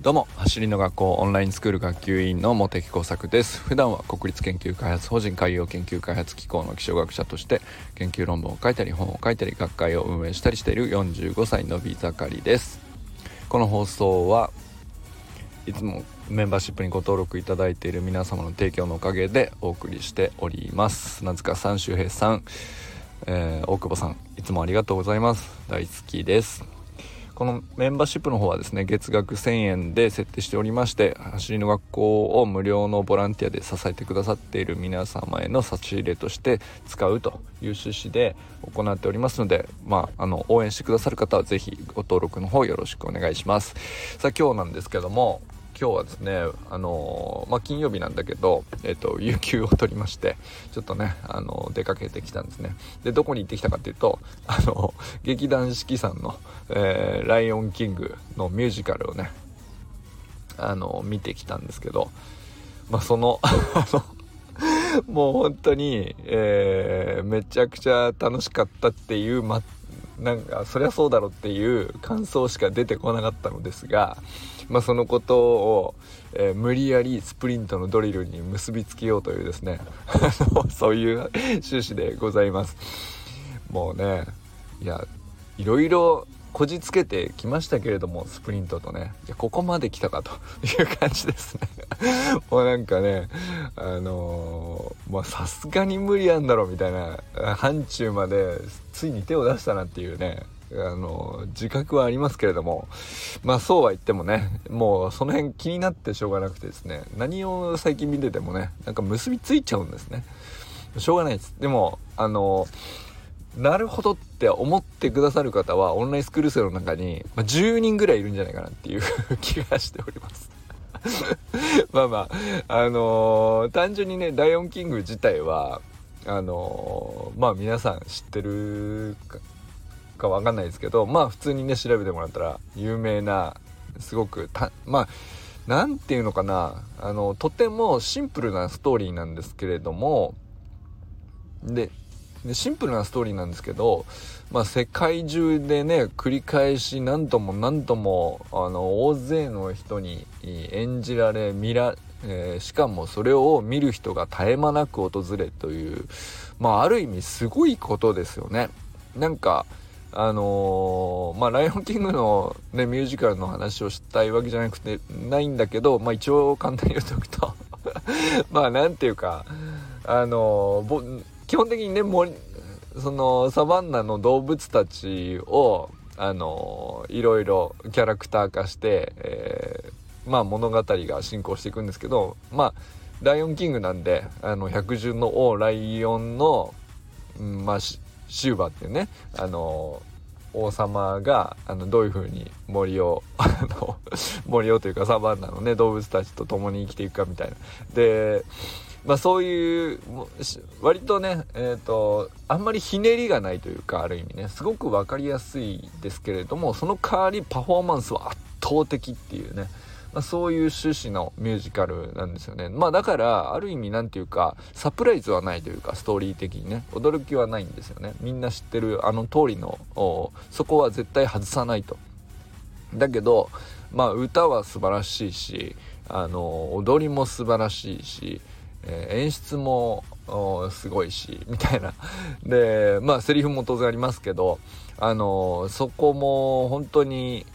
どうも走りの学校オンラインスクール学級委員の茂木耕作です。普段は国立研究開発法人海洋研究開発機構の気象学者として研究論文を書いたり本を書いたり学会を運営したりしている45歳のび盛りです。この放送はいつもメンバーシップにご登録いただいている皆様の提供のおかげでお送りしております。砂塚さん周平さんえー、大久保さんいつもありがとうございます。大好きです。このメンバーシップの方はですね月額1000円で設定しておりまして走りの学校を無料のボランティアで支えてくださっている皆様への差し入れとして使うという趣旨で行っておりますので、まあ、あの応援してくださる方は是非ご登録の方よろしくお願いします。さあ今日なんですけども今日はですねあのまあ、金曜日なんだけど、えっと、有給を取りましてちょっとねあの出かけてきたんですね。でどこに行ってきたかっていうとあの劇団四季さんの、え「ライオンキング」のミュージカルをねあの見てきたんですけどまあその もう本当に、え、めちゃくちゃ楽しかったっていう、ま、なんかそりゃそうだろっていう感想しか出てこなかったのですが まあ、そのことを、えー、無理やりスプリントのドリルに結びつけようというですね そういう趣旨でございます。もうねいやいろいろこじつけてきましたけれどもスプリントとね。いやここまで来たかという感じですね。もうなんかねあのー、まあさすがに無理やんだろうみたいな範疇までついに手を出したなっていうね。あの自覚はありますけれどもまあそうは言ってもねもうその辺気になってしょうがなくてですね何を最近見ててもねなんか結びついちゃうんですね。しょうがないです。でもあのなるほどって思ってくださる方はオンラインスクール生の中に、まあ、10人ぐらいいるんじゃないかなっていう 気がしております。まあまああのー、単純にね「ダイオンキング」自体はあのー、まあ皆さん知ってるかわかんないですけどまあ普通にね調べてもらったら有名なすごくたまあ何て言うのかなあのとてもシンプルなストーリーなんですけれどもでシンプルなストーリーなんですけど、まあ、世界中でね繰り返し何度も何度もあの大勢の人に演じられ見ら、えー、しかもそれを見る人が絶え間なく訪れというまあある意味すごいことですよね。なんかあのー、まあ、ライオンキングのね、ミュージカルの話をしたいわけじゃなくて、ないんだけど、まあ、一応簡単に言うとくと まあ、なんていうか、あのー、基本的にね、その、サバンナの動物たちを、あのー、いろいろキャラクター化して、えー、まあ、物語が進行していくんですけど、まあ、ライオンキングなんで、あの、百獣の王ライオンの、うん、まあ、シューバってねあの王様があのどういう風に森を あの森をというかサバンナのね動物たちと共に生きていくかみたいな。でまあそういう割とねえっ、ー、とあんまりひねりがないというかある意味ね。すごく分かりやすいですけれどもその代わりパフォーマンスは圧倒的っていうね。まあ、そういう趣旨のミュージカルなんですよね。まあだから、ある意味なんていうか、サプライズはないというか、ストーリー的にね、驚きはないんですよね。みんな知ってるあの通りの、そこは絶対外さないと。だけど、まあ歌は素晴らしいし、あの、踊りも素晴らしいし、えー、演出もすごいしみたいなでまあセリフも当然ありますけどあのそこも本当に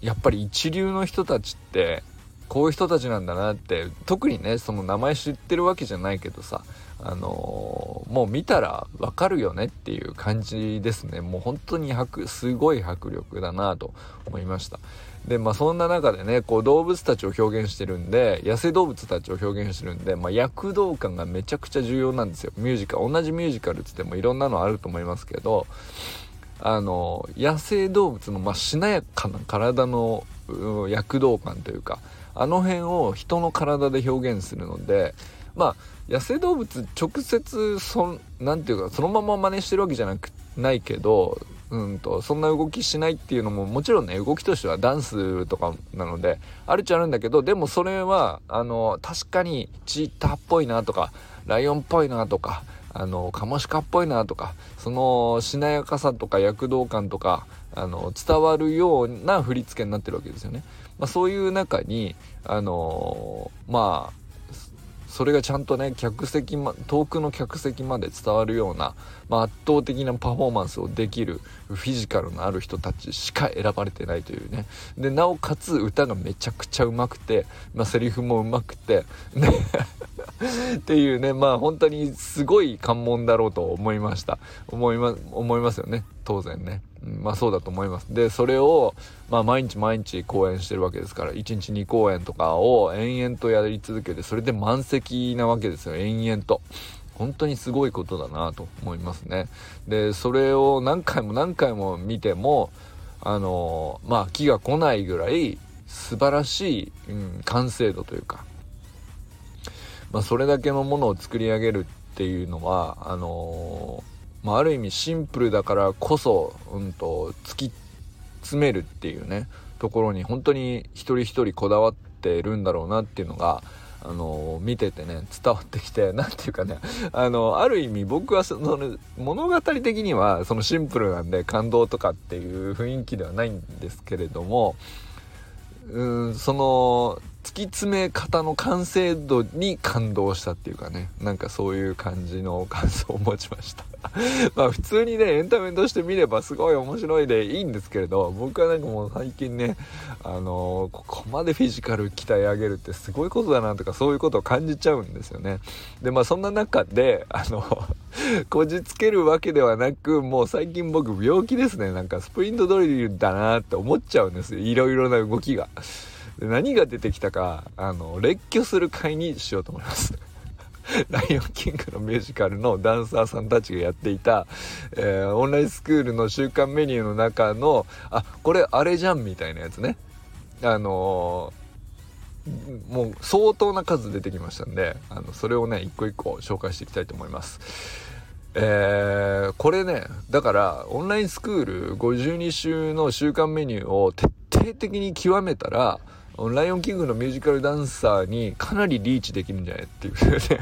やっぱり一流の人たちってこういう人たちなんだなって特にねその名前知ってるわけじゃないけどさあのー、もう見たらわかるよねっていう感じですね。もう本当にすごい迫力だなと思いました。でまあそんな中でねこう動物たちを表現してるんで野生動物たちを表現してるんで、まあ、躍動感がめちゃくちゃ重要なんですよ。ミュージカル同じミュージカルっつってもいろんなのあると思いますけどあの野生動物のまあしなやかな体の躍動感というかあの辺を人の体で表現するのでまあ野生動物直接そなんていうかそのまま真似してるわけじゃなくないけどうんとそんな動きしないっていうのももちろんね動きとしてはダンスとかなのであるっちゃあるんだけどでもそれはあの確かにチーターっぽいなとかライオンっぽいなとかあのカモシカっぽいなとかそのしなやかさとか躍動感とかあの伝わるような振り付けになってるわけですよね。まあ、そういう中にあのまあそれがちゃんとね客席、ま、遠くの客席まで伝わるような、まあ、圧倒的なパフォーマンスをできるフィジカルのある人たちしか選ばれてないというね。でなおかつ歌がめちゃくちゃうまくて、まあ、セリフもうまくてね。っていうねまあ本当にすごい関門だろうと思いました。思いま思いますよね。当然ね、まあそうだと思います。でそれをまあ毎日毎日公演してるわけですから1日2公演とかを延々とやり続けてそれで満席なわけですよ延々と。本当にすごいことだなと思いますね。でそれを何回も何回も見てもあのまあ気が来ないぐらい素晴らしい、うん、完成度というか。まあ、それだけのものを作り上げるっていうのはあのー、まあ、ある意味シンプルだからこそ、うんと、突き詰めるっていうねところに本当に一人一人こだわってるんだろうなっていうのがあの見ててね伝わってきて何 ていうかねあのある意味僕はその物語的にはそのシンプルなんで感動とかっていう雰囲気ではないんですけれどもうんその突き詰め方の完成度に感動したっていうかねなんかそういう感じの感想を持ちました。まあ普通にねエンタメとして見ればすごい面白いでいいんですけれど僕はなんかもう最近ねあのー、ここまでフィジカル鍛え上げるってすごいことだなとかそういうことを感じちゃうんですよね。でまあそんな中であの こじつけるわけではなくもう最近僕病気ですね。なんかスプリントドリルだなって思っちゃうんですよ。いろいろな動きが。で何が出てきたかあの列挙する回にしようと思います。ライオンキングのミュージカルのダンサーさんたちがやっていた、えー、オンラインスクールの週間メニューの中のあこれあれじゃんみたいなやつね。あのー、もう相当な数出てきましたんであのそれをね一個一個紹介していきたいと思います。えー、これねだからオンラインスクール52週の週間メニューを徹底的に極めたらライオンキングのミュージカルダンサーにかなりリーチできるんじゃないっていうね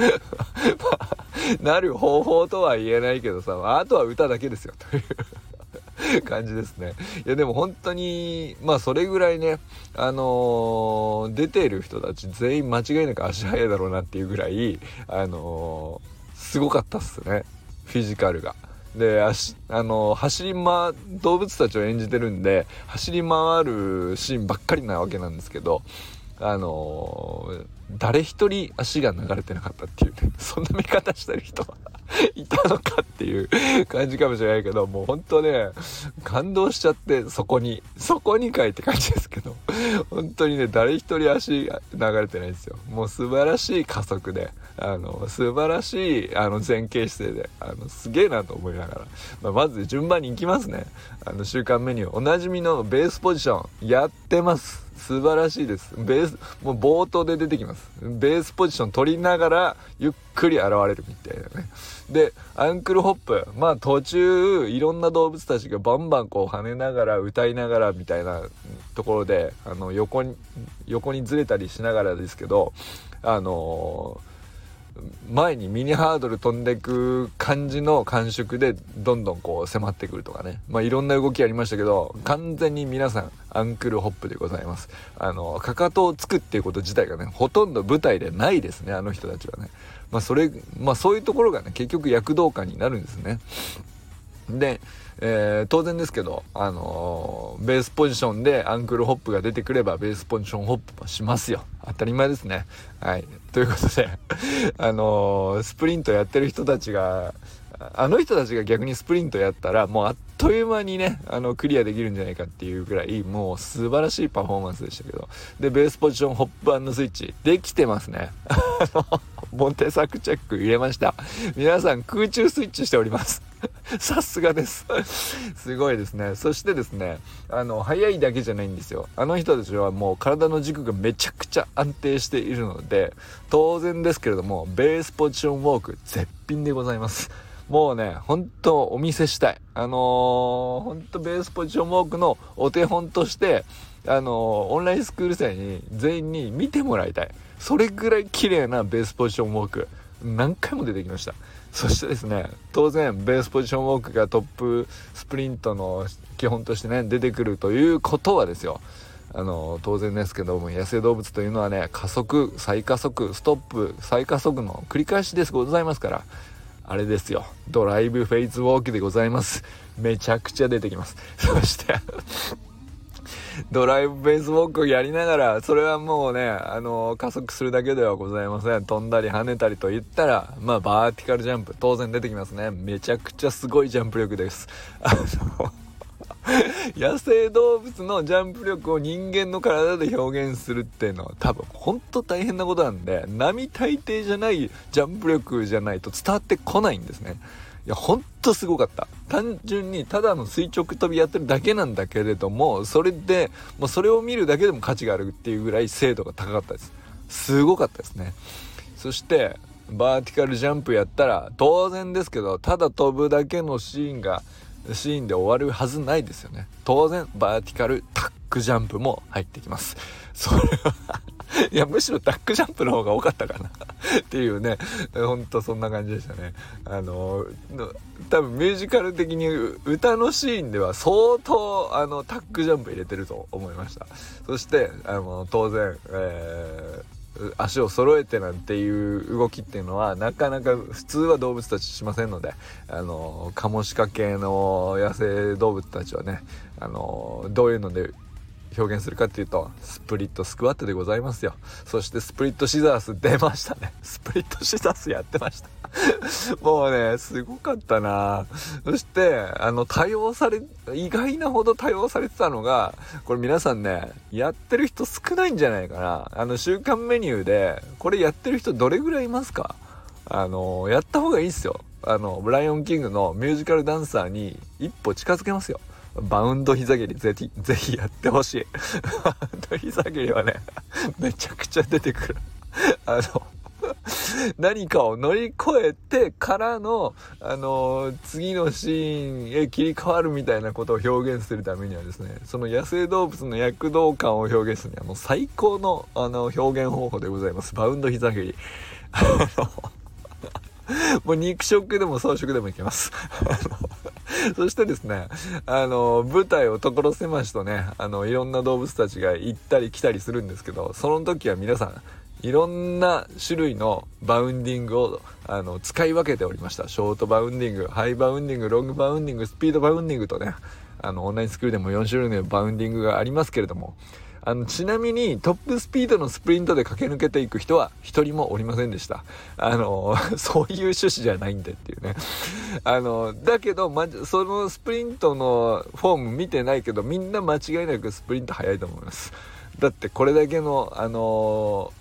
まあ、なる方法とは言えないけどさ、あとは歌だけですよ、という感じですね。いや、でも本当に、まあそれぐらいね、あのー、出ている人たち全員間違いなく足早いだろうなっていうぐらい、あのー、すごかったっすね、フィジカルが。で足あの走り回動物たちを演じてるんで走り回るシーンばっかりなわけなんですけどあの誰一人足が流れてなかったっていうねそんな見方してる人は。いたのかっていう感じかもしれないけどもうほんとね感動しちゃってそこにそこにかいって感じですけど 本当にね誰一人足流れてないんですよ。もう素晴らしい加速であの素晴らしいあの前傾姿勢であのすげえなと思いながら、まあ、まず順番に行きますね。あの週間メニュー。おなじみのベースポジションやってます。素晴らしいです。ベースもう冒頭で出てきます。ベースポジション取りながらゆっくり現れるみたいなね。でアンクルホップまあ途中いろんな動物たちがバンバンこう跳ねながら歌いながらみたいなところであの横に横にずれたりしながらですけどあのー前にミニハードル飛んでく感じの感触でどんどんこう迫ってくるとかね。まあいろんな動きありましたけど完全に皆さんアンクルホップでございます。あのかかとをつくっていうこと自体がねほとんど舞台でないですねあの人たちはね。まあそれまあそういうところがね結局躍動感になるんですね。でえー、当然ですけど、あのー、ベースポジションでアンクルホップが出てくればベースポジションホップもしますよ。当たり前ですね。はい。ということで、あのー、スプリントやってる人たちが、あの人たちが逆にスプリントやったらもうあっという間にねあのクリアできるんじゃないかっていうぐらいもう素晴らしいパフォーマンスでしたけどでベースポジションホップスイッチできてますね あのモンテサクチェック入れました皆さん空中スイッチしております さすがですすごいですねそしてですねあの速いだけじゃないんですよあの人たちはもう体の軸がめちゃくちゃ安定しているので当然ですけれどもベースポジションウォーク絶品でございますもうね、ほんとお見せしたい。あのー、ほんとベースポジションウォークのお手本として、あのー、オンラインスクール生に全員に見てもらいたい。それぐらい綺麗なベースポジションウォーク。何回も出てきました。そしてですね当然ベースポジションウォークがトップスプリントの基本としてね出てくるということはですよ。あの当然ですけども野生動物というのはね加速再加速ストップ再加速の繰り返しですございますからあれですよ。ドライブフェイズウォークでございます。めちゃくちゃ出てきます。そして ドライブベースウォークをやりながら、それはもうね、あの、加速するだけではございません。飛んだり跳ねたりと言ったら、まあ、バーティカルジャンプ、当然出てきますね。めちゃくちゃすごいジャンプ力です。あの野生動物のジャンプ力を人間の体で表現するっていうのは多分本当大変なことなんで並大抵じゃないジャンプ力じゃないと伝わってこないんですねいやほんとすごかった。単純にただの垂直跳びやってるだけなんだけれどもそれでもうそれを見るだけでも価値があるっていうぐらい精度が高かったです。すごかったですね。そしてバーティカルジャンプやったら当然ですけどただ飛ぶだけのシーンがシーンで終わるはずないですよね。当然バーティカルタックジャンプも入ってきます。それはいやむしろタックジャンプの方が多かったかな。っていうね。ほんとそんな感じでしたね。あの多分ミュージカル的に歌のシーンでは相当あのタックジャンプ入れてると思いました。そしてあの当然、えー足を揃えてなんていう動きっていうのはなかなか普通は動物たちしませんのであのカモシカ系の野生動物たちはねあのどういうので表現するかっていうとスプリットスクワットでございますよ。そしてスプリットシザース出ましたね。スプリットシザースやってました。もうねすごかったな。そしてあの多用され意外なほど多用されてたのがこれ皆さんねやってる人少ないんじゃないかな。あの週間メニューでこれやってる人どれぐらいいますか？あのやった方がいいっすよ。あのブライオンキングのミュージカルダンサーに一歩近づけますよ。バウンド膝蹴りぜひ、ぜひやってほしい。バウンド膝蹴りはね、めちゃくちゃ出てくる。あの、何かを乗り越えてからの、あの、次のシーンへ切り替わるみたいなことを表現するためにはですね、その野生動物の躍動感を表現するにはもう最高の、あの、表現方法でございます。バウンド膝蹴り。あの、もう肉食でも草食でもいけます。そしてですね、あの、舞台を所狭しとね、あの、いろんな動物たちが行ったり来たりするんですけど、その時は皆さん、いろんな種類のバウンディングをあの使い分けておりました。ショートバウンディング、ハイバウンディング、ロングバウンディング、スピードバウンディングとね、あの、オンラインスクールでも4種類のバウンディングがありますけれども、あの、ちなみにトップスピードのスプリントで駆け抜けていく人は一人もおりませんでした。あの、そういう趣旨じゃないんでっていうね。あの、だけど、ま、そのスプリントのフォーム見てないけど、みんな間違いなくスプリント速いと思います。だってこれだけの、あの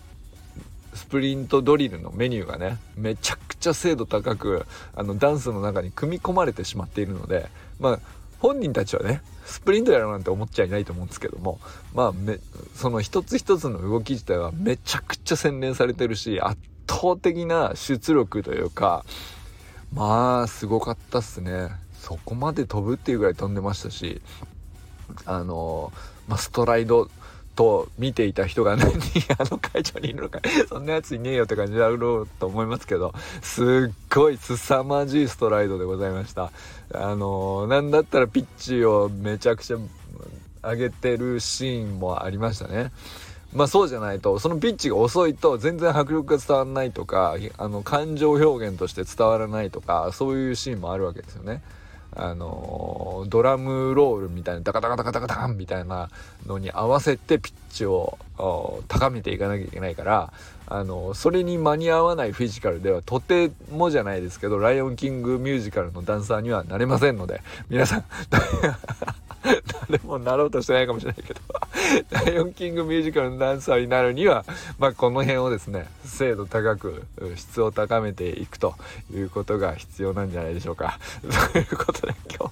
スプリントドリルのメニューがねめちゃくちゃ精度高くあのダンスの中に組み込まれてしまっているのでまあ本人たちはねスプリントやろうなんて思っちゃいないと思うんですけどもまあめその一つ一つの動き自体はめちゃくちゃ洗練されてるし圧倒的な出力というかまあすごかったっすね。そこまで飛ぶっていうぐらい飛んでましたしあのまあ、ストライドと見ていた人が何あの会場にいるのか そんなやついねえよって感じだろうと思いますけどすっごい凄まじいストライドでございました。あのー、なんだったらピッチをめちゃくちゃ上げてるシーンもありましたね。まあそうじゃないとそのピッチが遅いと全然迫力が伝わらないとかあの感情表現として伝わらないとかそういうシーンもあるわけですよね。あのドラムロールみたいなダカダカダカダカダンみたいなのに合わせてピッチを高めていかなきゃいけないからあのそれに間に合わないフィジカルではとてもじゃないですけど「ライオンキング」ミュージカルのダンサーにはなれませんので皆さん 誰もなろうとしてないかもしれないけど。ライオンキングミュージカルのダンサーになるには、まあ、この辺をですね、精度高く、質を高めていくということが必要なんじゃないでしょうか。ということで今日は、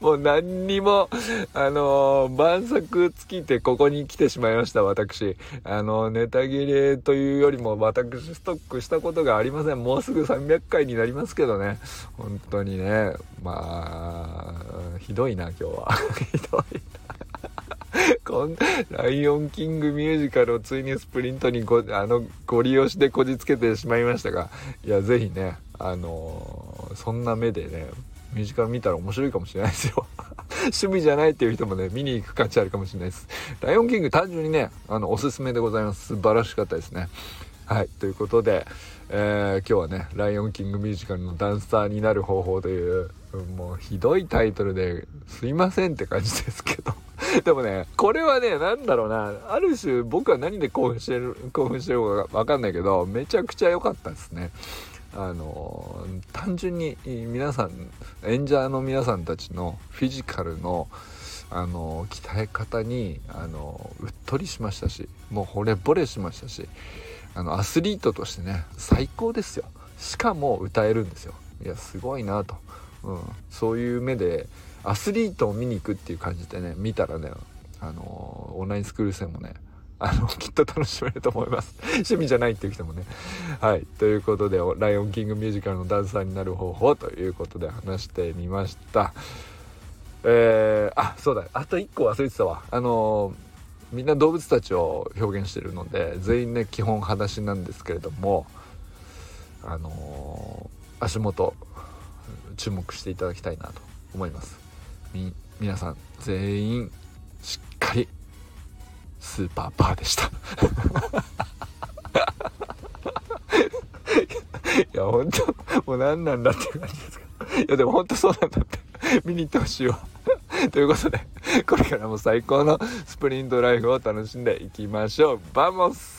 もう何にも、あのー、晩作尽きてここに来てしまいました、私。あの、ネタ切れというよりも私ストックしたことがありません。もうすぐ300回になりますけどね。本当にね、まあ、ひどいな、今日は。ひどいな。こんライオンキングミュージカルをついにスプリントにごあのご利用してこじつけてしまいましたがいやぜひねあのー、そんな目でねミュージカル見たら面白いかもしれないですよ。趣味じゃないっていう人もね見に行く価値あるかもしれないです。ライオンキング単純にねあのおすすめでございます。素晴らしかったですね。はいということで、えー、今日はね「ライオンキングミュージカルのダンサーになる方法」というもうひどいタイトルですいませんって感じですけど。でもねこれはね何だろうな。ある種僕は何で興奮してる興奮してるか分かんないけどめちゃくちゃ良かったですね。あの単純に皆さん演者の皆さんたちのフィジカルのあの鍛え方にあのうっとりしましたしもう惚れ惚れしましたしあのアスリートとしてね最高ですよ。しかも歌えるんですよ。いやすごいなと、うん、そういう目でアスリートを見に行くっていう感じでね見たらねあのオンラインスクール生もねあの、きっと楽しめると思います。趣味じゃないっていう人もね。はい。ということで、ライオンキングミュージカルのダンサーになる方法ということで話してみました。えー、あ、そうだ。あと1個忘れてたわ。あのみんな動物たちを表現してるので、全員ね、基本裸足なんですけれども、あの足元、注目していただきたいなと思います。み、皆さん、全員、しっかりスーパーパーでした。いや本当もう何なんだっていう感じですか。いやでも本当そうなんだって。見に行ってほしいわ。ということでこれからも最高のスプリントライフを楽しんでいきましょう。 Vamos